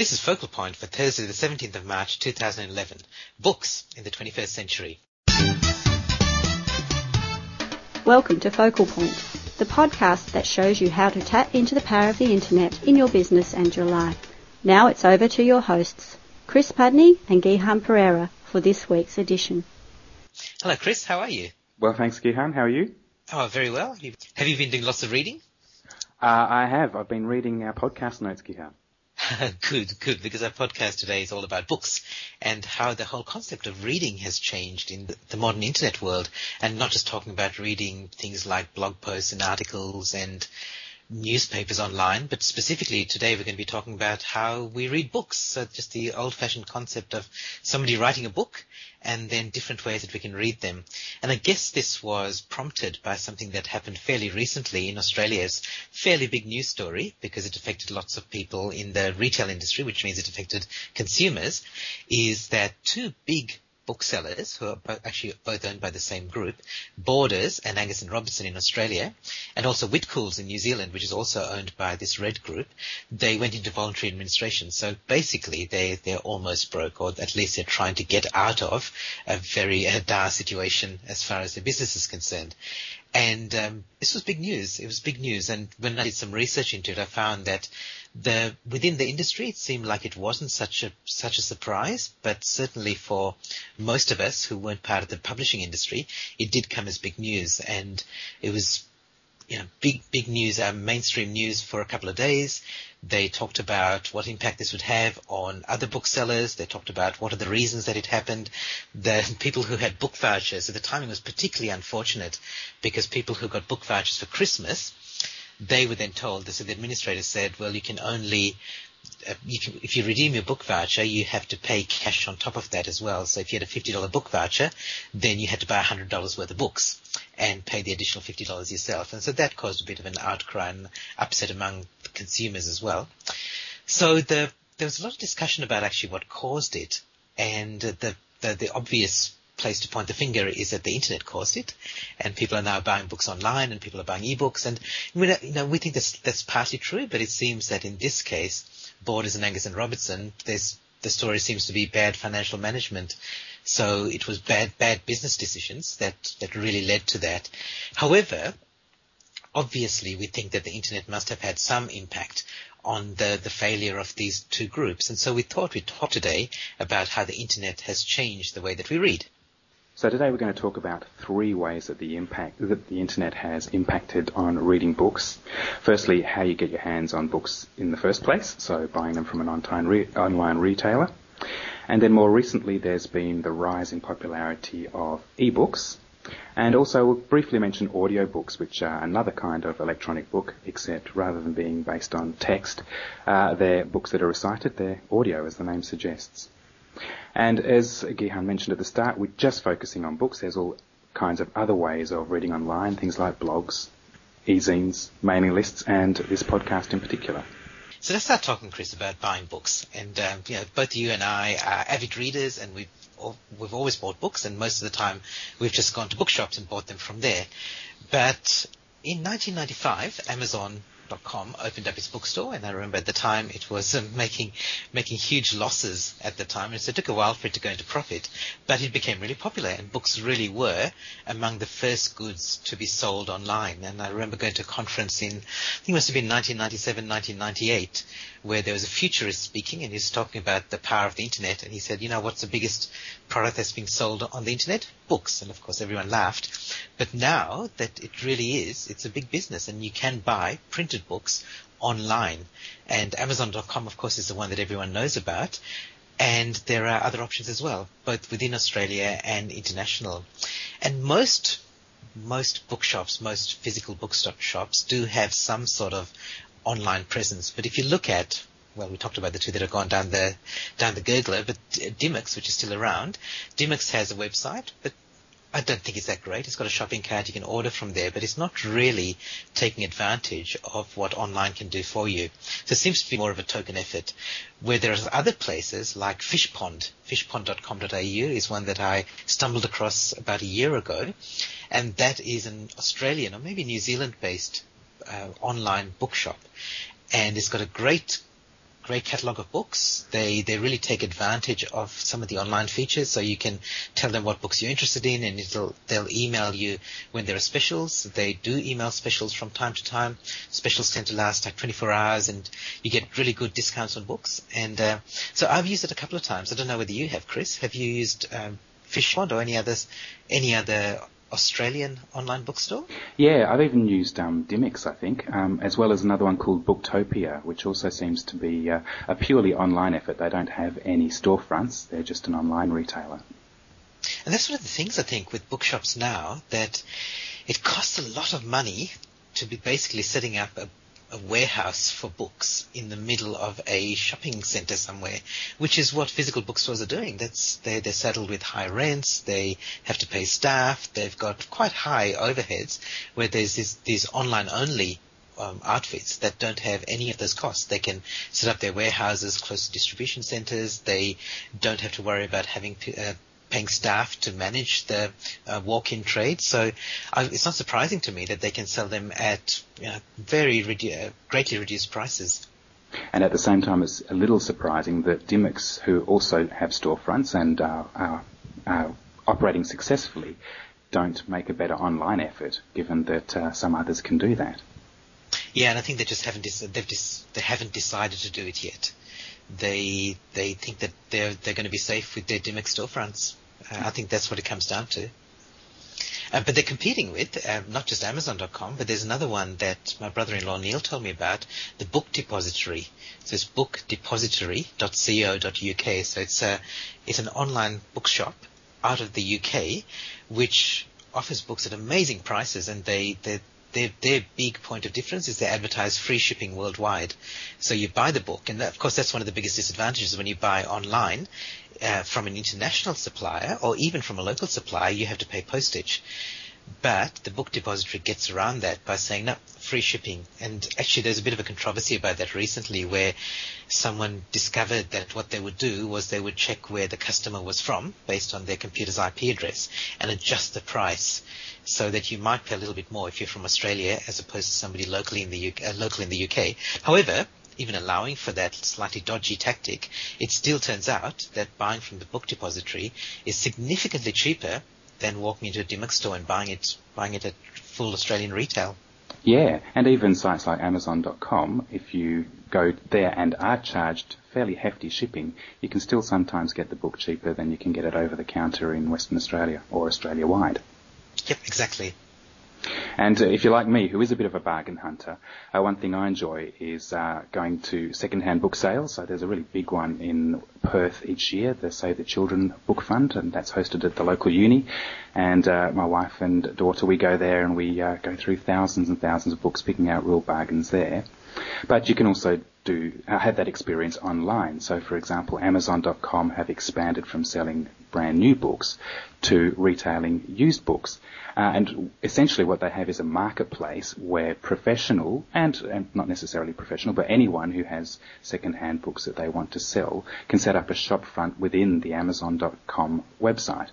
This is Focal Point for Thursday, the 17th of March 2011. Books in the 21st Century. Welcome to Focal Point, the podcast that shows you how to tap into the power of the internet in your business and your life. Now it's over to your hosts, Chris Pudney and Gihan Pereira, for this week's edition. Hello, Chris. How are you? Well, thanks, Gihan. How are you? Oh, very well. Have you been doing lots of reading? Uh, I have. I've been reading our podcast notes, Gihan. good, good, because our podcast today is all about books and how the whole concept of reading has changed in the, the, modern internet world and not just talking about reading things like blog posts and articles and newspapers online, but specifically today we're going to be talking about how we read books. So just the old-fashioned concept of somebody writing a book and then different ways that we can read them. And I guess this was prompted by something that happened fairly recently in Australia's fairly big news story because it affected lots of people in the retail industry, which means it affected consumers, is that two big booksellers, who are actually both owned by the same group, Borders and Angus and Robertson in Australia, and also Whitcoulls in New Zealand, which is also owned by this Red Group, they went into voluntary administration. So basically, they they're almost broke, or at least they're trying to get out of a very dire situation as far as their business is concerned. And um, this was big news. It was big news. And when I did some research into it, I found that the within the industry, it seemed like it wasn't such a such a surprise, but certainly for most of us who weren't part of the publishing industry, it did come as big news, and it was you know, big, big news, uh, mainstream news for a couple of days. They talked about what impact this would have on other booksellers. They talked about what are the reasons that it happened. The people who had book vouchers, so the timing was particularly unfortunate because people who got book vouchers for Christmas, they were then told, so the administrator said, well, you can only uh, you can, if you redeem your book voucher, you have to pay cash on top of that as well. So if you had a $50 book voucher, then you had to buy $100 worth of books and pay the additional $50 yourself. And so that caused a bit of an outcry and upset among consumers as well. So the, there was a lot of discussion about actually what caused it. And the, the, the obvious place to point the finger is that the internet caused it, and people are now buying books online, and people are buying ebooks, and we, you know, we think that's that's partly true, but it seems that in this case, Borders and Angus and Robertson, there's the story seems to be bad financial management. So it was bad, bad business decisions that, that really led to that. However, obviously we think that the internet must have had some impact on the, the failure of these two groups. And so we thought we'd talk today about how the internet has changed the way that we read. So today we're going to talk about three ways that the impact that the internet has impacted on reading books. Firstly, how you get your hands on books in the first place, so buying them from an online, re- online retailer. And then more recently, there's been the rise in popularity of ebooks. And also, we'll briefly mention audiobooks, which are another kind of electronic book, except rather than being based on text, uh, they're books that are recited, they're audio, as the name suggests. And as Gihan mentioned at the start, we're just focusing on books. There's all kinds of other ways of reading online, things like blogs, e-zines, mailing lists, and this podcast in particular. So let's start talking, Chris, about buying books. And um, you know, both you and I are avid readers, and we've we've always bought books, and most of the time we've just gone to bookshops and bought them from there. But in 1995, Amazon Com opened up its bookstore, and I remember at the time it was um, making making huge losses at the time, and so it took a while for it to go into profit. But it became really popular, and books really were among the first goods to be sold online. And I remember going to a conference in, I think it must have been 1997, 1998, where there was a futurist speaking, and he was talking about the power of the internet, and he said, you know, what's the biggest product that's being sold on the internet? Books, and of course everyone laughed. But now that it really is, it's a big business, and you can buy printed printed books online. And Amazon.com, of course, is the one that everyone knows about. And there are other options as well, both within Australia and international. And most most bookshops, most physical bookshops do have some sort of online presence. But if you look at well, we talked about the two that have gone down the down the gurgler, but Dymocks, which is still around, Dymocks has a website, but I don't think it's that great. It's got a shopping cart you can order from there, but it's not really taking advantage of what online can do for you. So it seems to be more of a token effort. Where there are other places like Fishpond, fishpond.com.au is one that I stumbled across about a year ago, and that is an Australian or maybe New Zealand based uh, online bookshop, and it's got a great great catalog of books. They they really take advantage of some of the online features, so you can tell them what books you're interested in, and it'll they'll email you when there are specials. They do email specials from time to time. Specials tend to last like 24 hours, and you get really good discounts on books. And uh, so I've used it a couple of times. I don't know whether you have, Chris. Have you used um, Fishpond or any others, any other Australian online bookstore? Yeah, I've even used um, I think, um, as well as another one called Booktopia, which also seems to be uh, a purely online effort. They don't have any storefronts; they're just an online retailer. And that's one of the things I think with bookshops now that it costs a lot of money to be basically setting up a a warehouse for books in the middle of a shopping center somewhere, which is what physical bookstores are doing. That's they they're saddled with high rents. They have to pay staff. They've got quite high overheads. Where there's this, these online only um, outfits that don't have any of those costs. They can set up their warehouses close to distribution centers. They don't have to worry about having uh, paying staff to manage the uh, walk-in trade. So I, it's not surprising to me that they can sell them at you know, very redu- uh, greatly reduced prices. And at the same time, it's a little surprising that Dymocks, who also have storefronts and are, are, are operating successfully, don't make a better online effort, given that uh, some others can do that. Yeah, and I think they just haven't they've dis- they haven't decided to do it yet. They they think that they're they're going to be safe with their Dymocks storefronts. Uh, I think that's what it comes down to. Uh, but they're competing with uh, not just Amazon.com, but there's another one that my brother-in-law Neil told me about, the Book Depository. So it's bookdepository.co.uk. So it's a it's an online bookshop out of the UK, which offers books at amazing prices, and they they their, their big point of difference is they advertise free shipping worldwide. So you buy the book, and that, of course that's one of the biggest disadvantages when you buy online uh, from an international supplier or even from a local supplier, you have to pay postage. But the book depository gets around that by saying, no, free shipping. And actually, there's a bit of a controversy about that recently where someone discovered that what they would do was they would check where the customer was from based on their computer's IP address and adjust the price so that you might pay a little bit more if you're from Australia as opposed to somebody locally in the UK, uh, local in the UK. However, even allowing for that slightly dodgy tactic, it still turns out that buying from the book depository is significantly cheaper than walking into a Dymocks store and buying it buying it at full Australian retail. Yeah, and even sites like Amazon.com, if you go there and are charged fairly hefty shipping, you can still sometimes get the book cheaper than you can get it over the counter in Western Australia or Australia wide. Yep, exactly. And uh, if you're like me, who is a bit of a bargain hunter, uh, one thing I enjoy is uh, going to second-hand book sales. So there's a really big one in Perth each year, the Save the Children Book Fund, and that's hosted at the local uni. And uh, my wife and daughter, we go there and we uh, go through thousands and thousands of books, picking out real bargains there. But you can also do uh, have that experience online. So, for example, Amazon.com have expanded from selling brand new books to retailing used books. Uh, and essentially what they have is a marketplace where professional and, and not necessarily professional, but anyone who has second-hand books that they want to sell can set up a shop front within the Amazon.com website.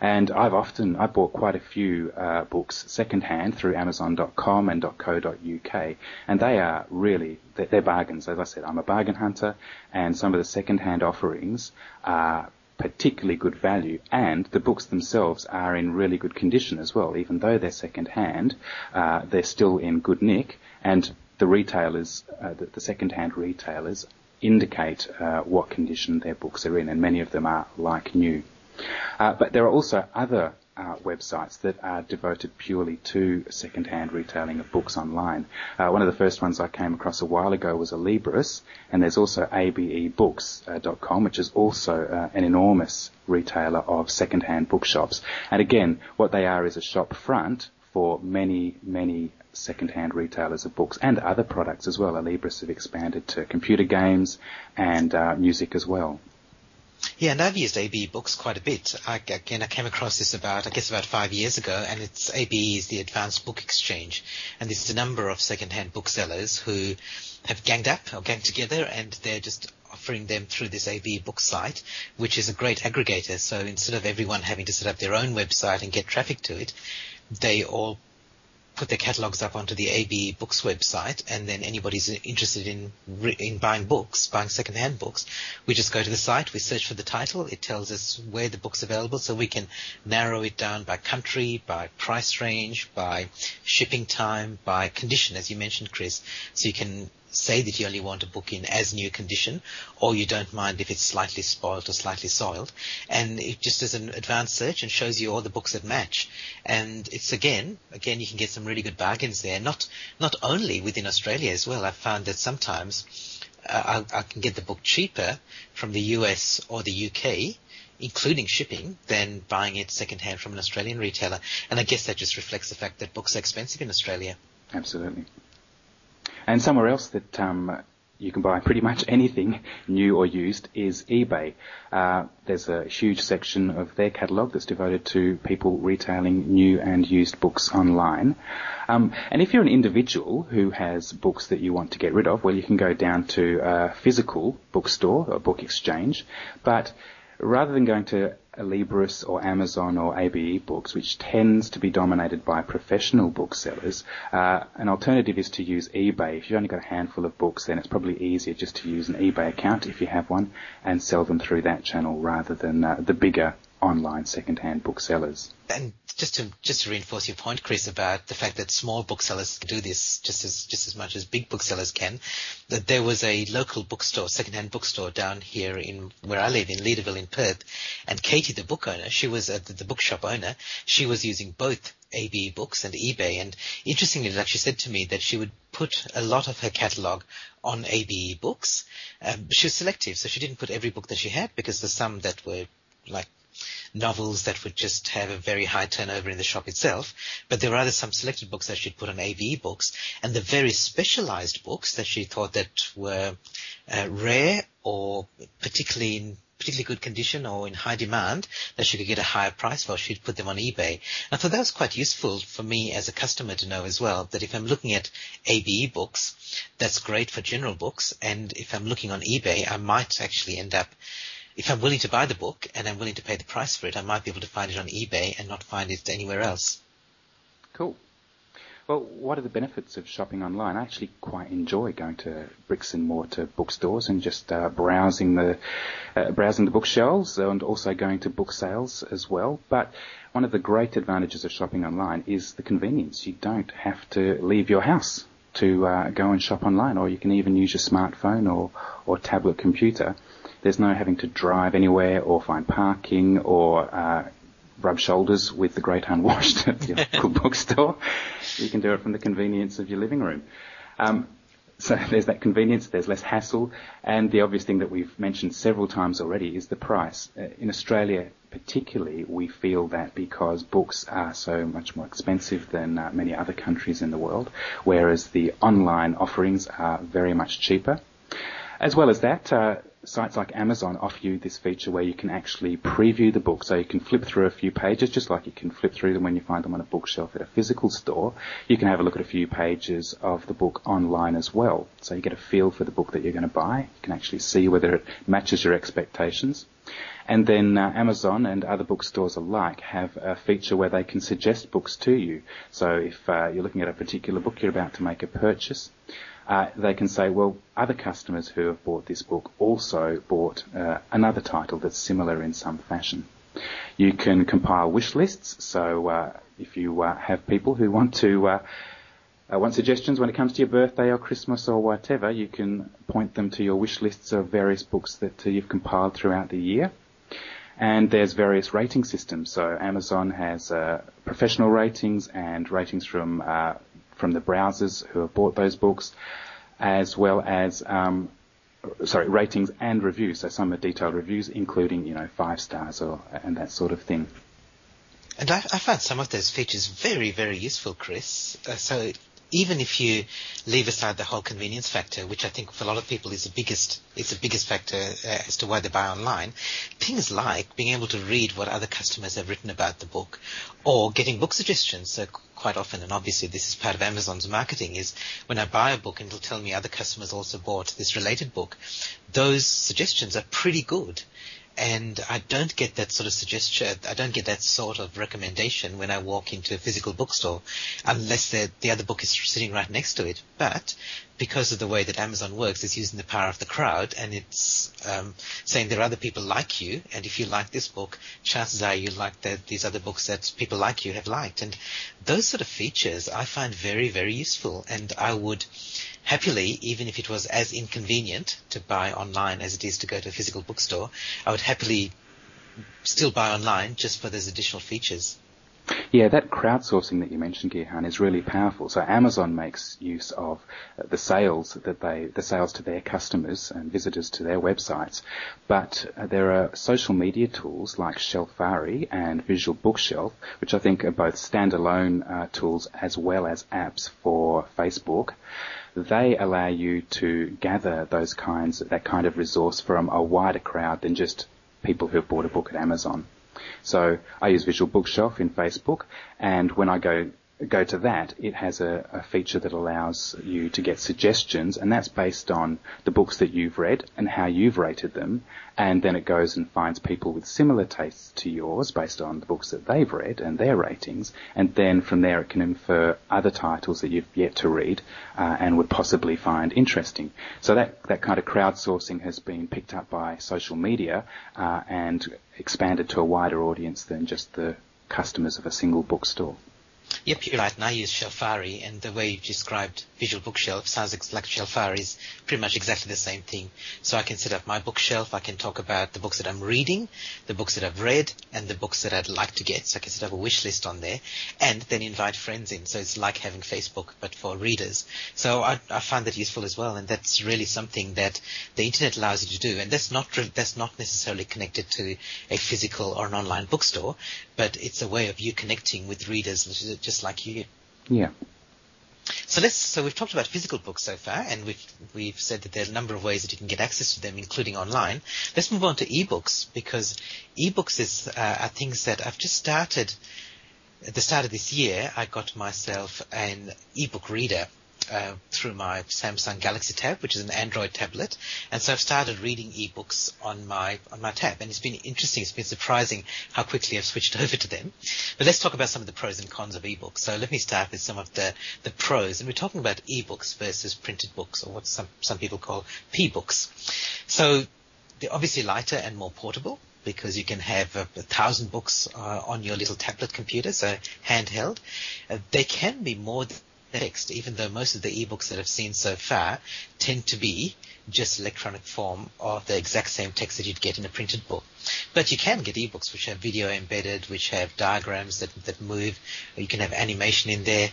And I've often, I bought quite a few uh, books secondhand through Amazon.com and .co.uk, and they are really, they're, they're bargains. As I said, I'm a bargain hunter, and some of the secondhand offerings are particularly good value, and the books themselves are in really good condition as well. Even though they're second hand, uh, they're still in good nick, and the retailers, uh, the, the second hand retailers, indicate uh, what condition their books are in, and many of them are like new. Uh, but there are also other uh, websites that are devoted purely to second-hand retailing of books online. Uh, one of the first ones I came across a while ago was Alibris, and there's also abebooks.com, which is also uh, an enormous retailer of second-hand bookshops. And again, what they are is a shop front for many, many second-hand retailers of books and other products as well. Alibris have expanded to computer games and uh, music as well. Yeah, and I've used ABE books quite a bit. I, again, I came across this about, I guess, about five years ago, and it's ABE is the Advanced Book Exchange, and there's a number of second-hand booksellers who have ganged up or ganged together, and they're just offering them through this ABE book site, which is a great aggregator. So instead of everyone having to set up their own website and get traffic to it, they all put their catalogs up onto the ABE Books website, and then anybody's interested in in buying books, buying second-hand books, we just go to the site, we search for the title, it tells us where the book's available, so we can narrow it down by country, by price range, by shipping time, by condition, as you mentioned, Chris. So you can say that you only want a book in as new condition, or you don't mind if it's slightly spoiled or slightly soiled. And it just does an advanced search and shows you all the books that match. And it's again, again, you can get some really good bargains there. Not not only within Australia as well. I've found that sometimes uh, I, I can get the book cheaper from the US or the UK including shipping, than buying it secondhand from an Australian retailer. And I guess that just reflects the fact that books are expensive in Australia. Absolutely. And somewhere else that um, you can buy pretty much anything new or used is eBay. Uh, there's a huge section of their catalogue that's devoted to people retailing new and used books online. Um, and if you're an individual who has books that you want to get rid of, well, you can go down to a physical bookstore or book exchange. But rather than going to Libris or Amazon or ABE Books, which tends to be dominated by professional booksellers, uh, an alternative is to use eBay. If you've only got a handful of books, then it's probably easier just to use an eBay account if you have one and sell them through that channel rather than uh, the bigger online second-hand booksellers. And just to just to reinforce your point, Chris, about the fact that small booksellers do this just as just as much as big booksellers can, that there was a local bookstore, second-hand bookstore down here in where I live in Leederville in Perth, and Katie, the book owner, she was uh, the, the bookshop owner, she was using both ABE books and eBay, and interestingly, like she said to me that she would put a lot of her catalog on ABE books. Um, she was selective, so she didn't put every book that she had because there's some that were like novels that would just have a very high turnover in the shop itself, but there were other some selected books that she'd put on ABE books, and the very specialized books that she thought that were uh, rare or particularly in particularly good condition or in high demand that she could get a higher price for, she'd put them on eBay. I thought that was quite useful for me as a customer to know as well, that if I'm looking at ABE books, that's great for general books, and if I'm looking on eBay, I might actually end up if I'm willing to buy the book and I'm willing to pay the price for it, I might be able to find it on eBay and not find it anywhere else. Cool. Well, what are the benefits of shopping online? I actually quite enjoy going to bricks and mortar bookstores and just uh, browsing the uh, browsing the bookshelves and also going to book sales as well. But one of the great advantages of shopping online is the convenience. You don't have to leave your house to uh, go and shop online, or you can even use your smartphone or or tablet computer there's no having to drive anywhere or find parking or uh, rub shoulders with the great unwashed at your local bookstore. You can do it from the convenience of your living room. Um, so there's that convenience, there's less hassle, and the obvious thing that we've mentioned several times already is the price. Uh, in Australia, particularly, we feel that because books are so much more expensive than uh, many other countries in the world, whereas the online offerings are very much cheaper. As well as that, uh, sites like Amazon offer you this feature where you can actually preview the book. So you can flip through a few pages, just like you can flip through them when you find them on a bookshelf at a physical store. You can have a look at a few pages of the book online as well. So you get a feel for the book that you're going to buy. You can actually see whether it matches your expectations. And then uh, Amazon and other bookstores alike have a feature where they can suggest books to you. So if uh, you're looking at a particular book, you're about to make a purchase, uh, they can say, well, other customers who have bought this book also bought uh, another title that's similar in some fashion. You can compile wish lists, so uh, if you uh, have people who want to uh, uh, want suggestions when it comes to your birthday or Christmas or whatever, you can point them to your wish lists of various books that you've compiled throughout the year. And there's various rating systems. So Amazon has professional ratings and ratings from from the browsers who have bought those books, as well as um, sorry ratings and reviews. So some are detailed reviews, including you know five stars or and that sort of thing. And I, I found some of those features very, very useful, Chris. Uh, so even if you leave aside the whole convenience factor, which I think for a lot of people is the biggest is the biggest factor uh, as to why they buy online, things like being able to read what other customers have written about the book, or getting book suggestions. So quite often, and obviously this is part of Amazon's marketing, is when I buy a book and it'll tell me other customers also bought this related book. Those suggestions are pretty good and I don't get that sort of suggestion. I don't get that sort of recommendation when I walk into a physical bookstore, unless the the other book is sitting right next to it. But because of the way that Amazon works, it's using the power of the crowd, and it's um, saying there are other people like you, and if you like this book, chances are you like the, these other books that people like you have liked, and those sort of features I find very very useful, and I would happily, even if it was as inconvenient to buy online as it is to go to a physical bookstore, I would happily still buy online just for those additional features. Yeah, that crowdsourcing that you mentioned, Gihan, is really powerful. So Amazon makes use of uh, the sales that they, the sales to their customers and visitors to their websites. But uh, there are social media tools like Shelfari and Visual Bookshelf, which I think are both standalone uh, tools as well as apps for Facebook they allow you to gather those kinds, that kind of resource from a wider crowd than just people who have bought a book at Amazon. So I use Visual Bookshelf in Facebook, and when I go go to that, it has a, a, feature that allows you to get suggestions, and that's based on the books that you've read and how you've rated them. And then it goes and finds people with similar tastes to yours based on the books that they've read and their ratings. And then from there, it can infer other titles that you've yet to read uh, and would possibly find interesting. So that that kind of crowdsourcing has been picked up by social media uh, and expanded to a wider audience than just the customers of a single bookstore. Yep, you're right. And I use Shelfari, and the way you described Visual Bookshelf sounds like Shelfari is pretty much exactly the same thing. So I can set up my bookshelf. I can talk about the books that I'm reading, the books that I've read, and the books that I'd like to get. So I can set up a wish list on there, and then invite friends in. So it's like having Facebook, but for readers. So I, I find that useful as well, and that's really something that the internet allows you to do. And that's not that's not necessarily connected to a physical or an online bookstore, but it's a way of you connecting with readers just like you. Yeah. So let's. So we've talked about physical books so far, and we've we've said that there are a number of ways that you can get access to them, including online. Let's move on to ebooks because ebooks is uh, are things that I've just started. At the start of this year, I got myself an ebook reader uh, through my Samsung Galaxy Tab, which is an Android tablet, and so I've started reading ebooks on my on my tab, and it's been interesting. It's been surprising how quickly I've switched over to them. But let's talk about some of the pros and cons of ebooks. So let me start with some of the the pros, and we're talking about ebooks versus printed books, or what some some people call p-books. So they're obviously lighter and more portable because you can have a, a thousand books uh, on your little tablet computer, so handheld. Uh, they can be more text, even though most of the ebooks that I've seen so far tend to be just electronic form of the exact same text that you'd get in a printed book. But you can get ebooks which have video embedded, which have diagrams that, that move, you can have animation in there.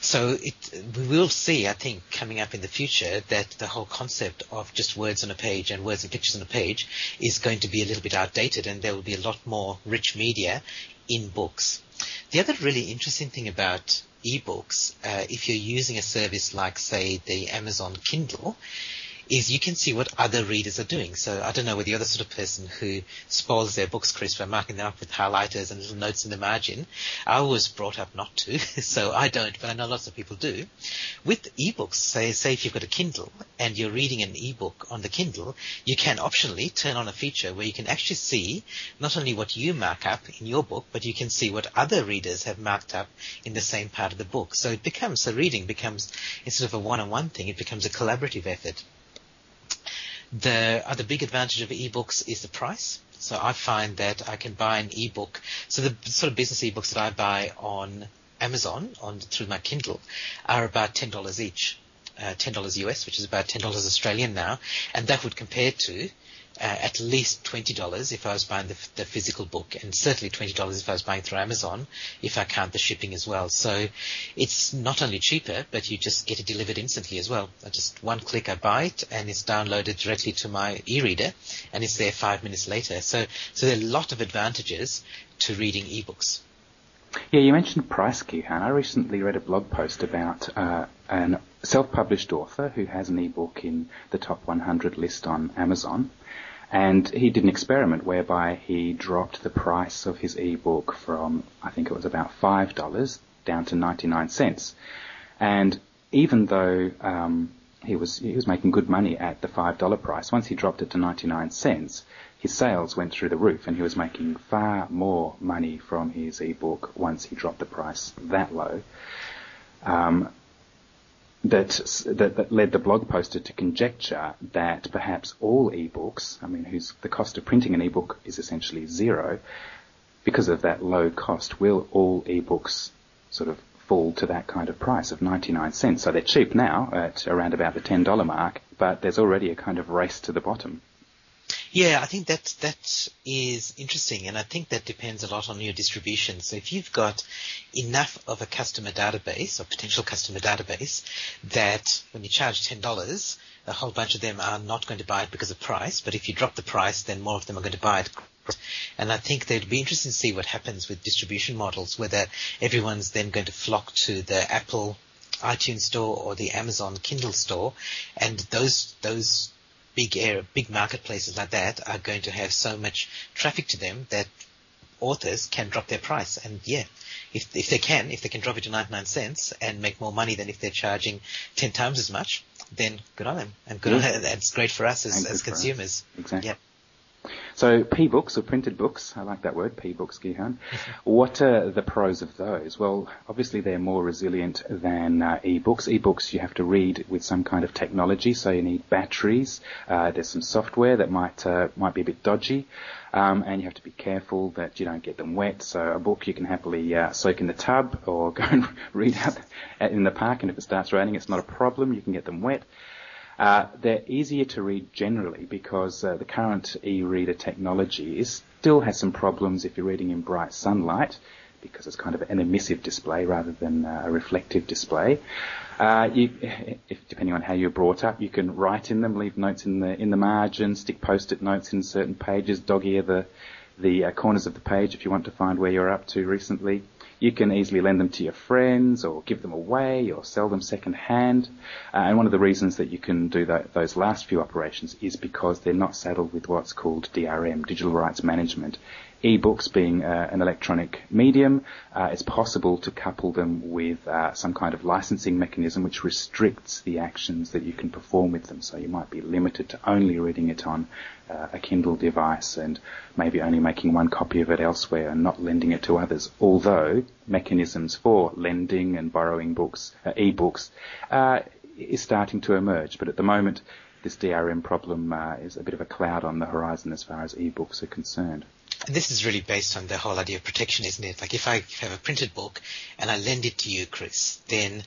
So it, we will see, I think, coming up in the future that the whole concept of just words on a page and words and pictures on a page is going to be a little bit outdated and there will be a lot more rich media in books. The other really interesting thing about ebooks, uh, if you're using a service like, say, the Amazon Kindle, is you can see what other readers are doing. So I don't know whether you're the sort of person who spoils their books, Chris, by marking them up with highlighters and little notes in the margin. I was brought up not to, so I don't, but I know lots of people do. With ebooks, say, say if you've got a Kindle and you're reading an ebook on the Kindle, you can optionally turn on a feature where you can actually see not only what you mark up in your book, but you can see what other readers have marked up in the same part of the book. So it becomes, so reading becomes, instead of a one-on-one thing, it becomes a collaborative effort. The other big advantage of ebooks is the price. So I find that I can buy an ebook. So the sort of business ebooks that I buy on Amazon on through my Kindle are about ten dollars each, uh, ten dollars US, which is about ten dollars Australian now, and that would compare to uh, at least $20 if I was buying the, the physical book, and certainly $20 if I was buying through Amazon, if I count the shipping as well. So it's not only cheaper, but you just get it delivered instantly as well. I just one click, I buy it, and it's downloaded directly to my e-reader, and it's there five minutes later. So, so there are a lot of advantages to reading ebooks. Yeah, you mentioned price, Gihan. I recently read a blog post about uh, an self-published author who has an ebook in the top 100 list on Amazon, and he did an experiment whereby he dropped the price of his ebook from, I think it was about $5 down to 99 cents. And even though um, he was he was making good money at the $5 price, once he dropped it to 99 cents, his sales went through the roof, and he was making far more money from his ebook once he dropped the price that low. Um, that, that, that led the blog poster to conjecture that perhaps all ebooks, I mean, whose the cost of printing an ebook is essentially zero, because of that low cost, will all ebooks sort of fall to that kind of price of 99 cents? So they're cheap now at around about the $10 mark, but there's already a kind of race to the bottom. Yeah, I think that that is interesting, and I think that depends a lot on your distribution. So if you've got enough of a customer database or potential customer database that when you charge ten dollars, a whole bunch of them are not going to buy it because of price. But if you drop the price, then more of them are going to buy it. And I think they'd be interesting to see what happens with distribution models, whether everyone's then going to flock to the Apple iTunes store or the Amazon Kindle store, and those those big area, big marketplaces like that are going to have so much traffic to them that authors can drop their price. And yeah, if if they can, if they can drop it to 99 cents and make more money than if they're charging 10 times as much, then good on them. And good yeah. on, that's great for us as, as consumers. Us. Exactly. Yep. So p-books or printed books, I like that word, p-books, Gihan. what are the pros of those? Well, obviously they're more resilient than uh, e-books. E-books you have to read with some kind of technology, so you need batteries. Uh, there's some software that might uh, might be a bit dodgy. Um, and you have to be careful that you don't get them wet. So a book you can happily uh, soak in the tub or go and read out in the park, and if it starts raining, it's not a problem. You can get them wet. Uh, they're easier to read generally because uh, the current e-reader technology is, still has some problems if you're reading in bright sunlight because it's kind of an emissive display rather than uh, a reflective display. Uh, you, if, depending on how you're brought up, you can write in them, leave notes in the in the margin, stick post-it notes in certain pages, dog-ear the the uh, corners of the page if you want to find where you're up to recently. You can easily lend them to your friends or give them away or sell them second hand. Uh, and one of the reasons that you can do that, those last few operations is because they're not saddled with what's called DRM, digital rights management. E-books being uh, an electronic medium, uh, it's possible to couple them with uh, some kind of licensing mechanism which restricts the actions that you can perform with them. So you might be limited to only reading it on uh, a Kindle device and maybe only making one copy of it elsewhere and not lending it to others. Although mechanisms for lending and borrowing books, uh, e-books, uh, is starting to emerge. But at the moment, this DRM problem uh, is a bit of a cloud on the horizon as far as e-books are concerned. This is really based on the whole idea of protection, isn't it? Like if I have a printed book and I lend it to you, Chris, then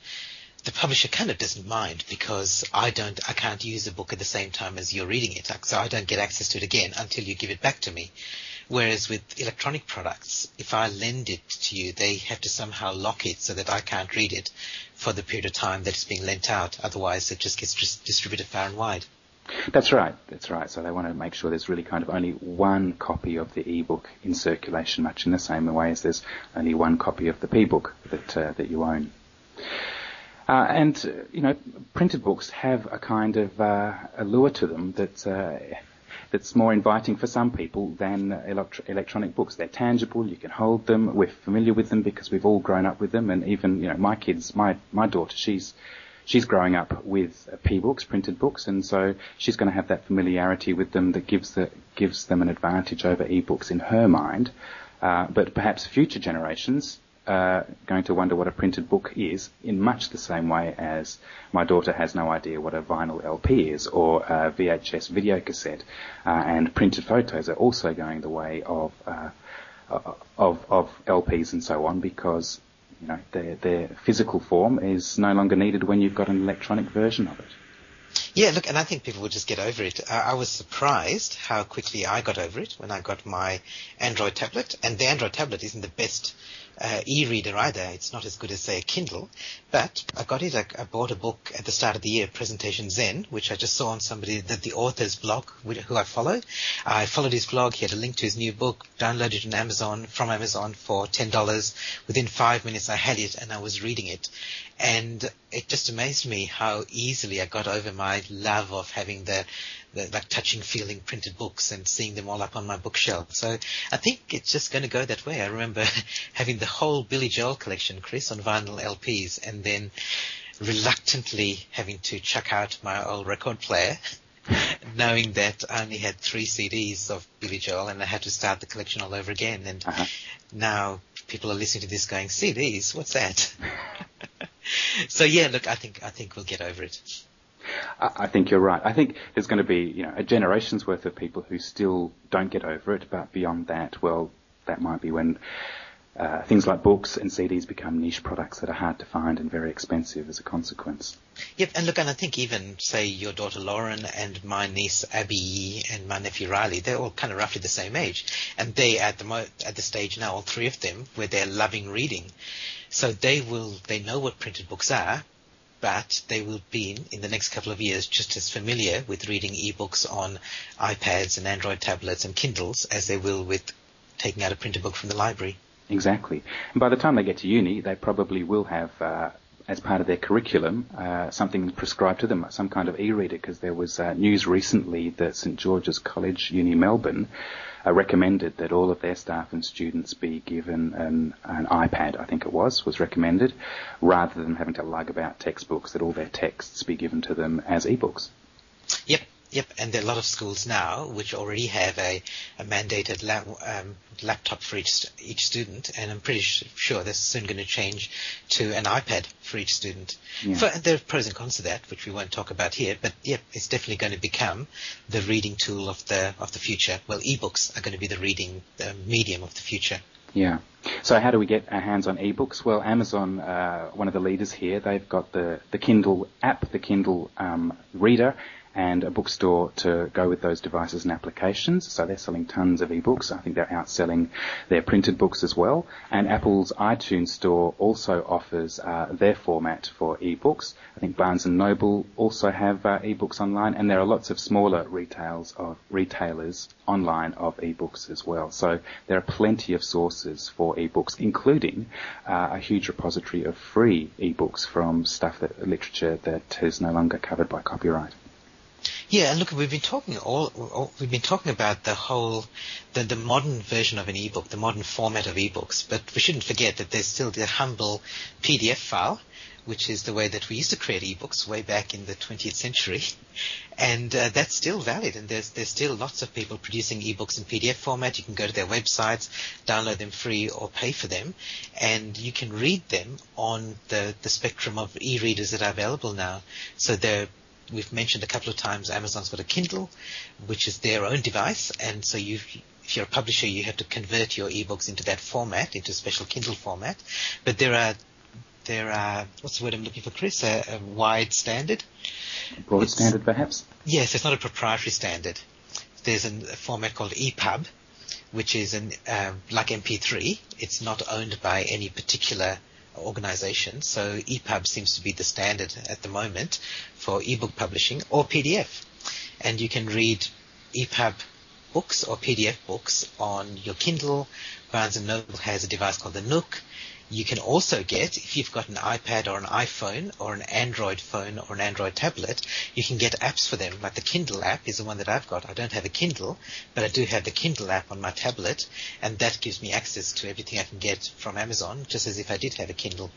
the publisher kind of doesn't mind because I don't, I can't use the book at the same time as you're reading it, so I don't get access to it again until you give it back to me. Whereas with electronic products, if I lend it to you, they have to somehow lock it so that I can't read it for the period of time that it's being lent out. Otherwise, it just gets distributed far and wide. That's right. That's right. So they want to make sure there's really kind of only one copy of the ebook in circulation, much in the same way as there's only one copy of the p-book that uh, that you own. Uh, and, you know, printed books have a kind of uh, allure to them that uh, that's more inviting for some people than elect- electronic books. They're tangible, you can hold them, we're familiar with them because we've all grown up with them, and even, you know, my kids, my, my daughter, she's she's growing up with p-books, printed books, and so she's going to have that familiarity with them that gives the, gives them an advantage over e-books in her mind. Uh, but perhaps future generations are going to wonder what a printed book is in much the same way as my daughter has no idea what a vinyl LP is or a VHS video cassette. Uh, and printed photos are also going the way of, uh, of, of LPs and so on because you know, their, their physical form is no longer needed when you've got an electronic version of it. Yeah, look, and I think people will just get over it. I, I was surprised how quickly I got over it when I got my Android tablet, and the Android tablet isn't the best uh, e-reader either. It's not as good as say a Kindle, but I got it. I, I, bought a book at the start of the year, Presentation Zen, which I just saw on somebody that the author's blog, who I follow. I followed his blog. He had a link to his new book. Downloaded it on Amazon from Amazon for ten dollars. Within five minutes, I had it and I was reading it, and it just amazed me how easily I got over my love of having the the, like touching, feeling printed books and seeing them all up on my bookshelf. So I think it's just going to go that way. I remember having the whole Billy Joel collection, Chris, on vinyl LPs, and then reluctantly having to chuck out my old record player knowing that I only had three CDs of Billy Joel and I had to start the collection all over again. And Uh-huh. now people are listening to this going, CDs, what's that? so yeah, look, I think I think we'll get over it. I think you're right. I think there's going to be, you know, a generation's worth of people who still don't get over it, but beyond that, well, that might be when uh, things like books and CDs become niche products that are hard to find and very expensive as a consequence. Yep, and look, and I think even say your daughter Lauren and my niece Abby and my nephew Riley, they're all kind of roughly the same age, and they at the mo- at the stage now, all three of them, where they're loving reading, so they will they know what printed books are, but they will be in, the next couple of years just as familiar with reading ebooks on iPads and Android tablets and Kindles as they will with taking out a printed book from the library. Exactly. And by the time they get to uni, they probably will have, uh, as part of their curriculum, uh, something prescribed to them, some kind of e-reader, because there was uh, news recently that St George's College, Uni Melbourne, uh, recommended that all of their staff and students be given an, an iPad, I think it was, was recommended, rather than having to lug about textbooks, that all their texts be given to them as e-books. Yep, yep. And there are a lot of schools now which already have a, a mandated um, laptop for each, each student, and I'm pretty sure that's soon going to change to an iPad for each student. Yeah. For, there are pros and cons to that, which we won't talk about here, but yep, it's definitely going to become the reading tool of the of the future. Well, ebooks are going to be the reading uh, medium of the future. Yeah. So how do we get our hands on ebooks? Well, Amazon, uh, one of the leaders here, they've got the, the Kindle app, the Kindle um, reader, and a bookstore to go with those devices and applications. So they're selling tons of ebooks. I think they're outselling their printed books as well. And Apple's iTunes store also offers uh, their format for ebooks. I think Barnes and Noble also have uh, ebooks online, and there are lots of smaller retails of retailers online of ebooks as well. So there are plenty of sources for ebooks, including uh, a huge repository of free ebooks from stuff that literature that is no longer covered by copyright. Yeah, and look, we've been talking all, all we've been talking about the whole the, the modern version of an ebook, the modern format of ebooks, but we shouldn't forget that there's still the humble PDF file, which is the way that we used to create ebooks way back in the 20th century, and uh, that's still valid. And there's there's still lots of people producing ebooks in PDF format. You can go to their websites, download them free, or pay for them, and you can read them on the the spectrum of e-readers that are available now. So they're we've mentioned a couple of times Amazon's got a Kindle, which is their own device, and so you, if you're a publisher, you have to convert your ebooks into that format, into a special Kindle format. But there are there are what's the word I'm looking for, Chris? A, a wide standard. Broad It's- standard, perhaps? Yes, it's not a proprietary standard. There's an, a format called EPUB, which is an um, like MP3. It's not owned by any particular organization. So EPUB seems to be the standard at the moment for ebook publishing or PDF. And you can read EPUB books or PDF books on your Kindle. Barnes and Noble has a device called the Nook. You can also get, if you've got an iPad or an iPhone or an Android phone or an Android tablet, you can get apps for them. Like the Kindle app is the one that I've got. I don't have a Kindle, but I do have the Kindle app on my tablet, and that gives me access to everything I can get from Amazon, just as if I did have a Kindle.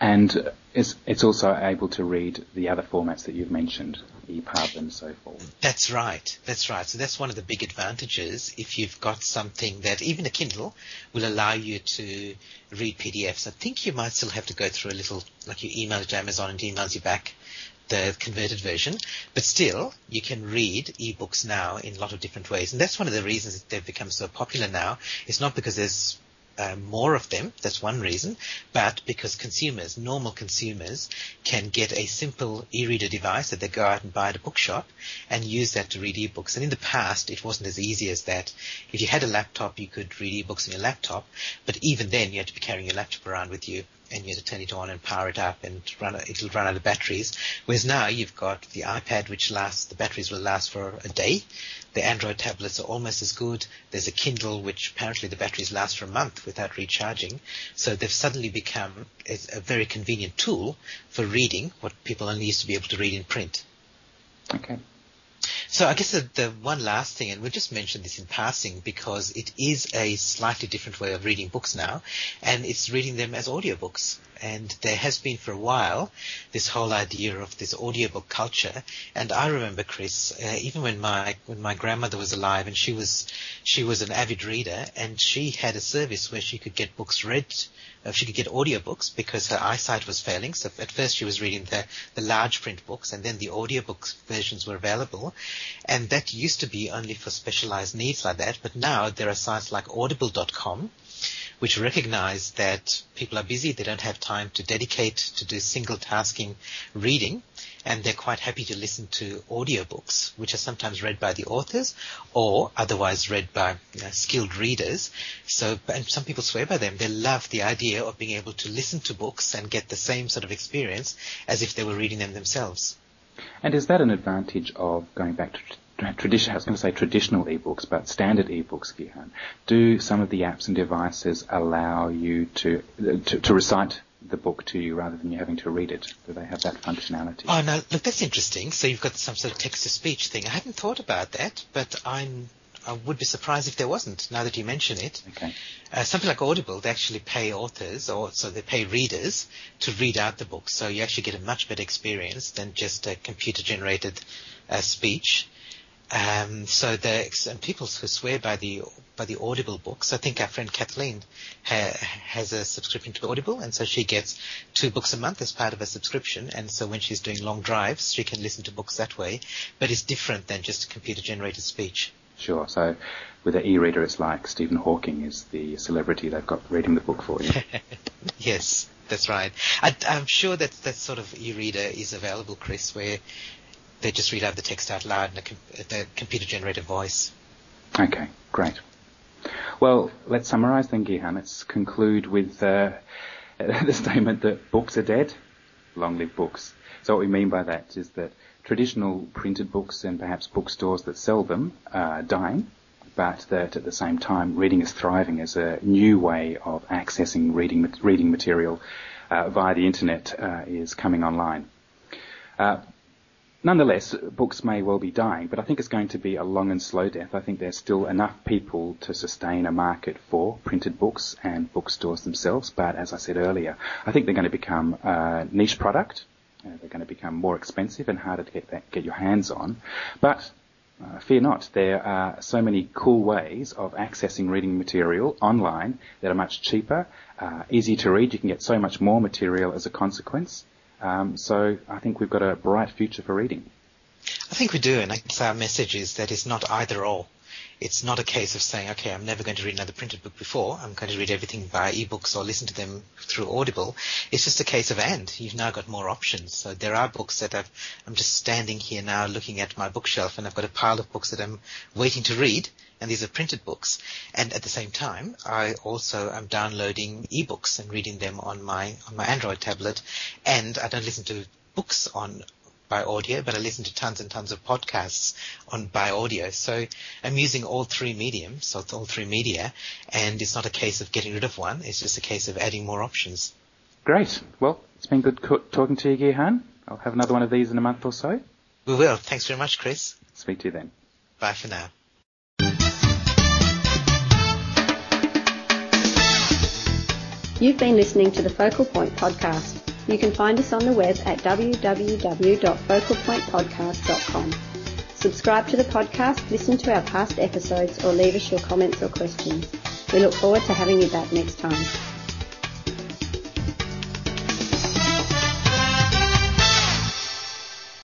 And it's, it's also able to read the other formats that you've mentioned, EPUB and so forth. That's right. That's right. So that's one of the big advantages if you've got something that even a Kindle will allow you to read PDFs. I think you might still have to go through a little, like you email it to Amazon and it emails you back the converted version, but still you can read ebooks now in a lot of different ways. And that's one of the reasons they've become so popular now. It's not because there's uh, more of them. That's one reason. But because consumers, normal consumers, can get a simple e-reader device that they go out and buy at a bookshop and use that to read ebooks. And in the past, it wasn't as easy as that. If you had a laptop, you could read ebooks on your laptop. But even then, you had to be carrying your laptop around with you and you had to turn it on and power it up and run, it'll run out of batteries. Whereas now you've got the iPad which lasts, the batteries will last for a day. The Android tablets are almost as good. There's a Kindle which apparently the batteries last for a month without recharging. So they've suddenly become a very convenient tool for reading what people only used to be able to read in print. Okay. So I guess the, the one last thing, and we'll just mention this in passing because it is a slightly different way of reading books now, and it's reading them as audiobooks. And there has been for a while this whole idea of this audiobook culture. And I remember, Chris, uh, even when my when my grandmother was alive, and she was she was an avid reader, and she had a service where she could get books read uh, she could get audiobooks because her eyesight was failing. So at first she was reading the, the large print books and then the audiobook versions were available. And that used to be only for specialized needs like that. But now there are sites like audible.com which recognize that people are busy, they don't have time to dedicate to do single tasking reading, and they're quite happy to listen to audiobooks, which are sometimes read by the authors or otherwise read by you know, skilled readers. So, and some people swear by them. They love the idea of being able to listen to books and get the same sort of experience as if they were reading them themselves. And is that an advantage of going back to tradition, I was going to say traditional ebooks, but standard ebooks, Gihan, do some of the apps and devices allow you to, to, to recite the book to you rather than you having to read it? Do they have that functionality? Oh no, look, that's interesting. So you've got some sort of text-to-speech thing. I hadn't thought about that, but I'm I would be surprised if there wasn't. Now that you mention it, okay. Uh, something like Audible, they actually pay authors, or so they pay readers to read out the book. So you actually get a much better experience than just a computer-generated uh, speech. Um, so the and people who swear by the by the Audible books. I think our friend Kathleen ha, has a subscription to Audible, and so she gets two books a month as part of a subscription. And so when she's doing long drives, she can listen to books that way. But it's different than just computer generated speech. Sure. So with an e-reader, it's like Stephen Hawking is the celebrity they've got reading the book for you. yes, that's right. I, am sure that that sort of e-reader is available, Chris, where they just read out the text out loud in a, com- the computer-generated voice. Okay, great. Well, let's summarise then, Gihan. Let's conclude with uh, the statement that books are dead. Long live books. So what we mean by that is that traditional printed books and perhaps bookstores that sell them are dying, but that at the same time reading is thriving as a new way of accessing reading reading material uh, via the internet uh, is coming online. Uh, Nonetheless, books may well be dying, but I think it's going to be a long and slow death. I think there's still enough people to sustain a market for printed books and bookstores themselves. But as I said earlier, I think they're going to become a niche product. Uh, they're going to become more expensive and harder to get that, get your hands on. But uh, fear not, there are so many cool ways of accessing reading material online that are much cheaper, uh, easy to read. You can get so much more material as a consequence. Um, so I think we've got a bright future for reading. I think we do, and I guess our message is that it's not either or. It's not a case of saying, okay, I'm never going to read another printed book before. I'm going to read everything by ebooks or listen to them through Audible. It's just a case of and. You've now got more options. So there are books that I've, I'm just standing here now looking at my bookshelf and I've got a pile of books that I'm waiting to read and these are printed books. And at the same time, I also am downloading ebooks and reading them on my on my Android tablet. And I don't listen to books on by audio, but I listen to tons and tons of podcasts on by audio. So I'm using all three mediums, so all three media, and it's not a case of getting rid of one. It's just a case of adding more options. Great. Well, it's been good co- talking to you, Gihan. I'll have another one of these in a month or so. We will. Thanks very much, Chris. Speak to you then. Bye for now. You've been listening to the Focal Point podcast. You can find us on the web at www.focalpointpodcast.com. Subscribe to the podcast, listen to our past episodes, or leave us your comments or questions. We look forward to having you back next time.